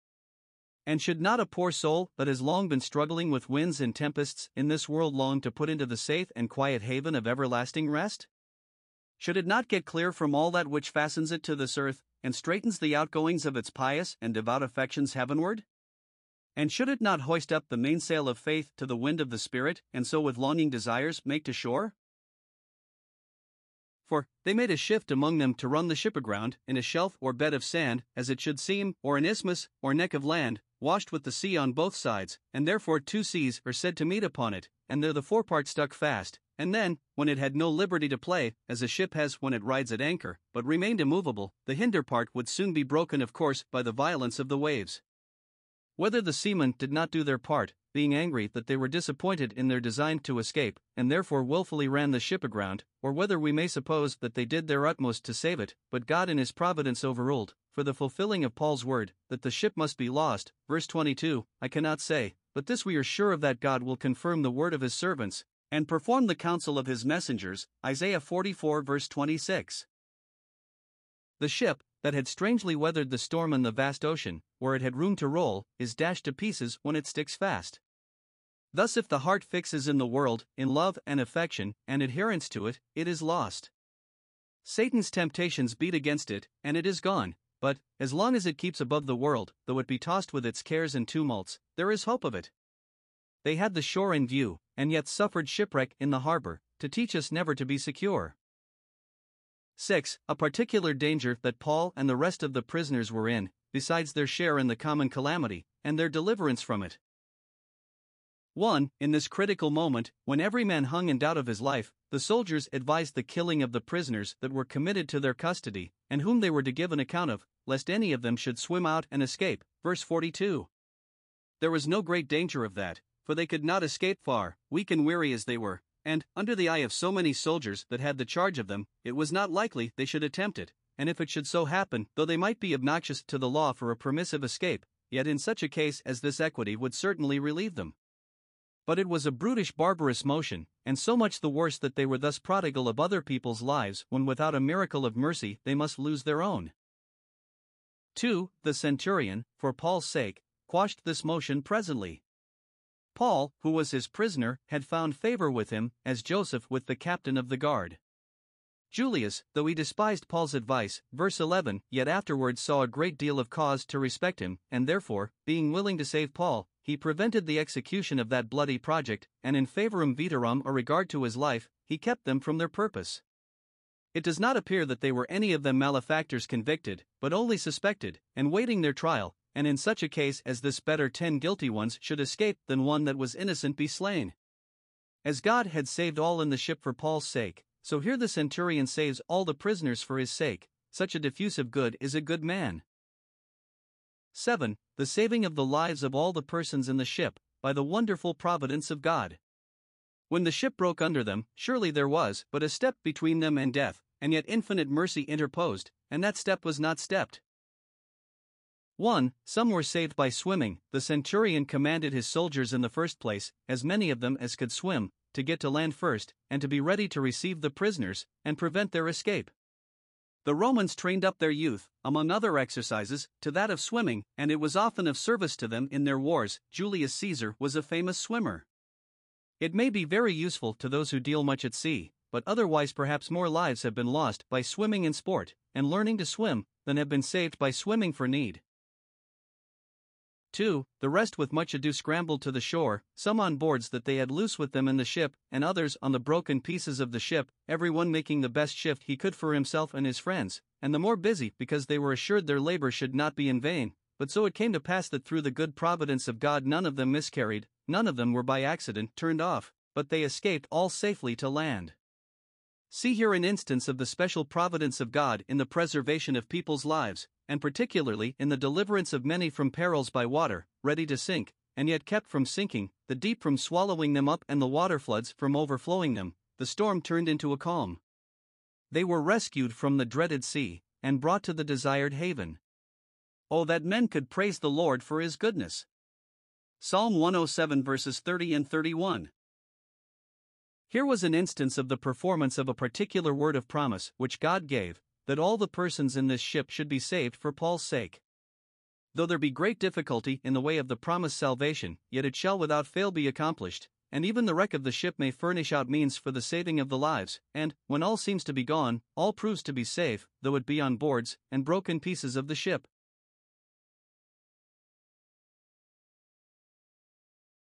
And should not a poor soul that has long been struggling with winds and tempests in this world long to put into the safe and quiet haven of everlasting rest? Should it not get clear from all that which fastens it to this earth, and straightens the outgoings of its pious and devout affections heavenward? And should it not hoist up the mainsail of faith to the wind of the Spirit, and so with longing desires make to shore? For they made a shift among them to run the ship aground in a shelf or bed of sand, as it should seem, or an isthmus, or neck of land, washed with the sea on both sides, and therefore two seas are said to meet upon it, and there the forepart stuck fast, and then, when it had no liberty to play, as a ship has when it rides at anchor, but remained immovable, the hinder part would soon be broken of course by the violence of the waves. Whether the seamen did not do their part, being angry that they were disappointed in their design to escape, and therefore wilfully ran the ship aground, or whether we may suppose that they did their utmost to save it, but God in his providence overruled, for the fulfilling of Paul's word, that the ship must be lost, verse 22, I cannot say, but this we are sure of that God will confirm the word of his servants, and perform the counsel of his messengers, Isaiah 44 verse 26. The ship, that had strangely weathered the storm in the vast ocean, where it had room to roll, is dashed to pieces when it sticks fast. Thus, if the heart fixes in the world, in love and affection, and adherence to it, it is lost. Satan's temptations beat against it, and it is gone, but, as long as it keeps above the world, though it be tossed with its cares and tumults, there is hope of it. They had the shore in view, and yet suffered shipwreck in the harbor, to teach us never to be secure. 6. A particular danger that Paul and the rest of the prisoners were in, besides their share in the common calamity, and their deliverance from it. 1. In this critical moment, when every man hung in doubt of his life, the soldiers advised the killing of the prisoners that were committed to their custody, and whom they were to give an account of, lest any of them should swim out and escape. Verse 42. There was no great danger of that, for they could not escape far, weak and weary as they were, and, under the eye of so many soldiers that had the charge of them, it was not likely they should attempt it, and if it should so happen, though they might be obnoxious to the law for a permissive escape, yet in such a case as this equity would certainly relieve them. But it was a brutish, barbarous motion, and so much the worse that they were thus prodigal of other people's lives when without a miracle of mercy they must lose their own. 2. The centurion, for Paul's sake, quashed this motion presently. Paul, who was his prisoner, had found favor with him, as Joseph with the captain of the guard. Julius, though he despised Paul's advice, verse 11, yet afterwards saw a great deal of cause to respect him, and therefore, being willing to save Paul, he prevented the execution of that bloody project, and in favorum veterum or regard to his life, he kept them from their purpose. It does not appear that they were any of them malefactors convicted, but only suspected, and waiting their trial, and in such a case as this better ten guilty ones should escape than one that was innocent be slain. As God had saved all in the ship for Paul's sake, so here the centurion saves all the prisoners for his sake, such a diffusive good is a good man. 7. The saving of the lives of all the persons in the ship, by the wonderful providence of God. When the ship broke under them, surely there was but a step between them and death, and yet infinite mercy interposed, and that step was not stepped. 1. Some were saved by swimming. The centurion commanded his soldiers in the first place, as many of them as could swim, to get to land first, and to be ready to receive the prisoners, and prevent their escape. The Romans trained up their youth, among other exercises, to that of swimming, and it was often of service to them in their wars. Julius Caesar was a famous swimmer. It may be very useful to those who deal much at sea, but otherwise perhaps more lives have been lost by swimming in sport, and learning to swim, than have been saved by swimming for need. 2. The rest with much ado scrambled to the shore, some on boards that they had loose with them in the ship, and others on the broken pieces of the ship, every one making the best shift he could for himself and his friends, and the more busy because they were assured their labor should not be in vain. But so it came to pass that through the good providence of God none of them miscarried, none of them were by accident turned off, but they escaped all safely to land. See here an instance of the special providence of God in the preservation of people's lives, and particularly in the deliverance of many from perils by water, ready to sink, and yet kept from sinking, the deep from swallowing them up, and the water floods from overflowing them, the storm turned into a calm. They were rescued from the dreaded sea, and brought to the desired haven. Oh, that men could praise the Lord for his goodness! Psalm 107 verses 30 and 31. Here was an instance of the performance of a particular word of promise which God gave, that all the persons in this ship should be saved for Paul's sake. Though there be great difficulty in the way of the promised salvation, yet it shall without fail be accomplished, and even the wreck of the ship may furnish out means for the saving of the lives, and, when all seems to be gone, all proves to be safe, though it be on boards and broken pieces of the ship.